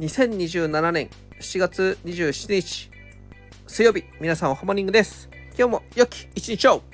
2027年7月27日水曜日皆さんおハモニングです。今日も良き一日を。